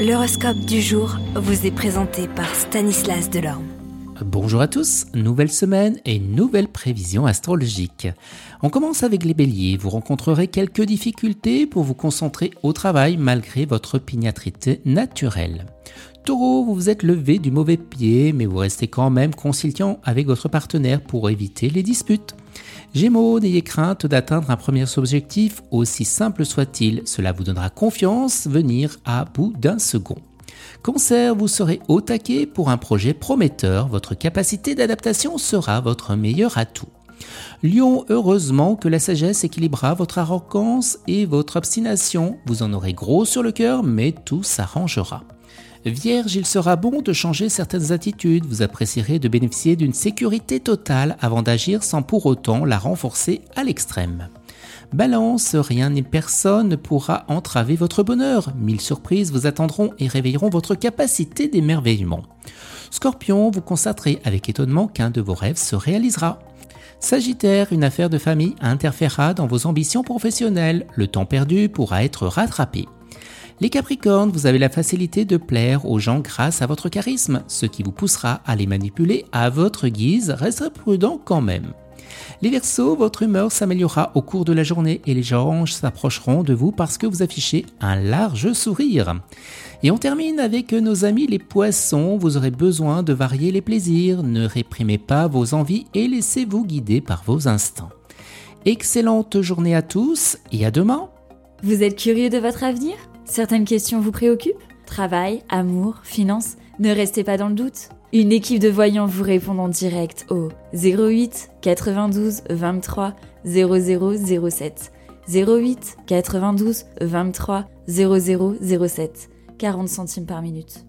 L'horoscope du jour vous est présenté par Stanislas Delorme. Bonjour à tous, nouvelle semaine et nouvelle prévision astrologique. On commence avec les béliers, vous rencontrerez quelques difficultés pour vous concentrer au travail malgré votre opiniâtrité naturelle. Taureau, vous vous êtes levé du mauvais pied, mais vous restez quand même conciliant avec votre partenaire pour éviter les disputes. Gémeaux, n'ayez crainte d'atteindre un premier objectif, aussi simple soit-il, cela vous donnera confiance venir à bout d'un second. Cancer, vous serez au taquet pour un projet prometteur, votre capacité d'adaptation sera votre meilleur atout. Lion, heureusement que la sagesse équilibrera votre arrogance et votre obstination, vous en aurez gros sur le cœur, mais tout s'arrangera. Vierge, il sera bon de changer certaines attitudes, vous apprécierez de bénéficier d'une sécurité totale avant d'agir sans pour autant la renforcer à l'extrême. Balance, rien ni personne ne pourra entraver votre bonheur. Mille surprises vous attendront et réveilleront votre capacité d'émerveillement. Scorpion, vous constaterez avec étonnement qu'un de vos rêves se réalisera. Sagittaire, une affaire de famille interférera dans vos ambitions professionnelles. Le temps perdu pourra être rattrapé. Les Capricornes, vous avez la facilité de plaire aux gens grâce à votre charisme, ce qui vous poussera à les manipuler à votre guise, restez prudent quand même. Les Verseaux, votre humeur s'améliorera au cours de la journée et les gens s'approcheront de vous parce que vous affichez un large sourire. Et on termine avec nos amis les poissons, vous aurez besoin de varier les plaisirs, ne réprimez pas vos envies et laissez-vous guider par vos instincts. Excellente journée à tous et à demain Vous êtes curieux de votre avenir? Certaines questions vous préoccupent Travail, amour, finances Ne restez pas dans le doute. Une équipe de voyants vous répond en direct au 08 92 23 0007. 08 92 23 0007. 40 centimes par minute.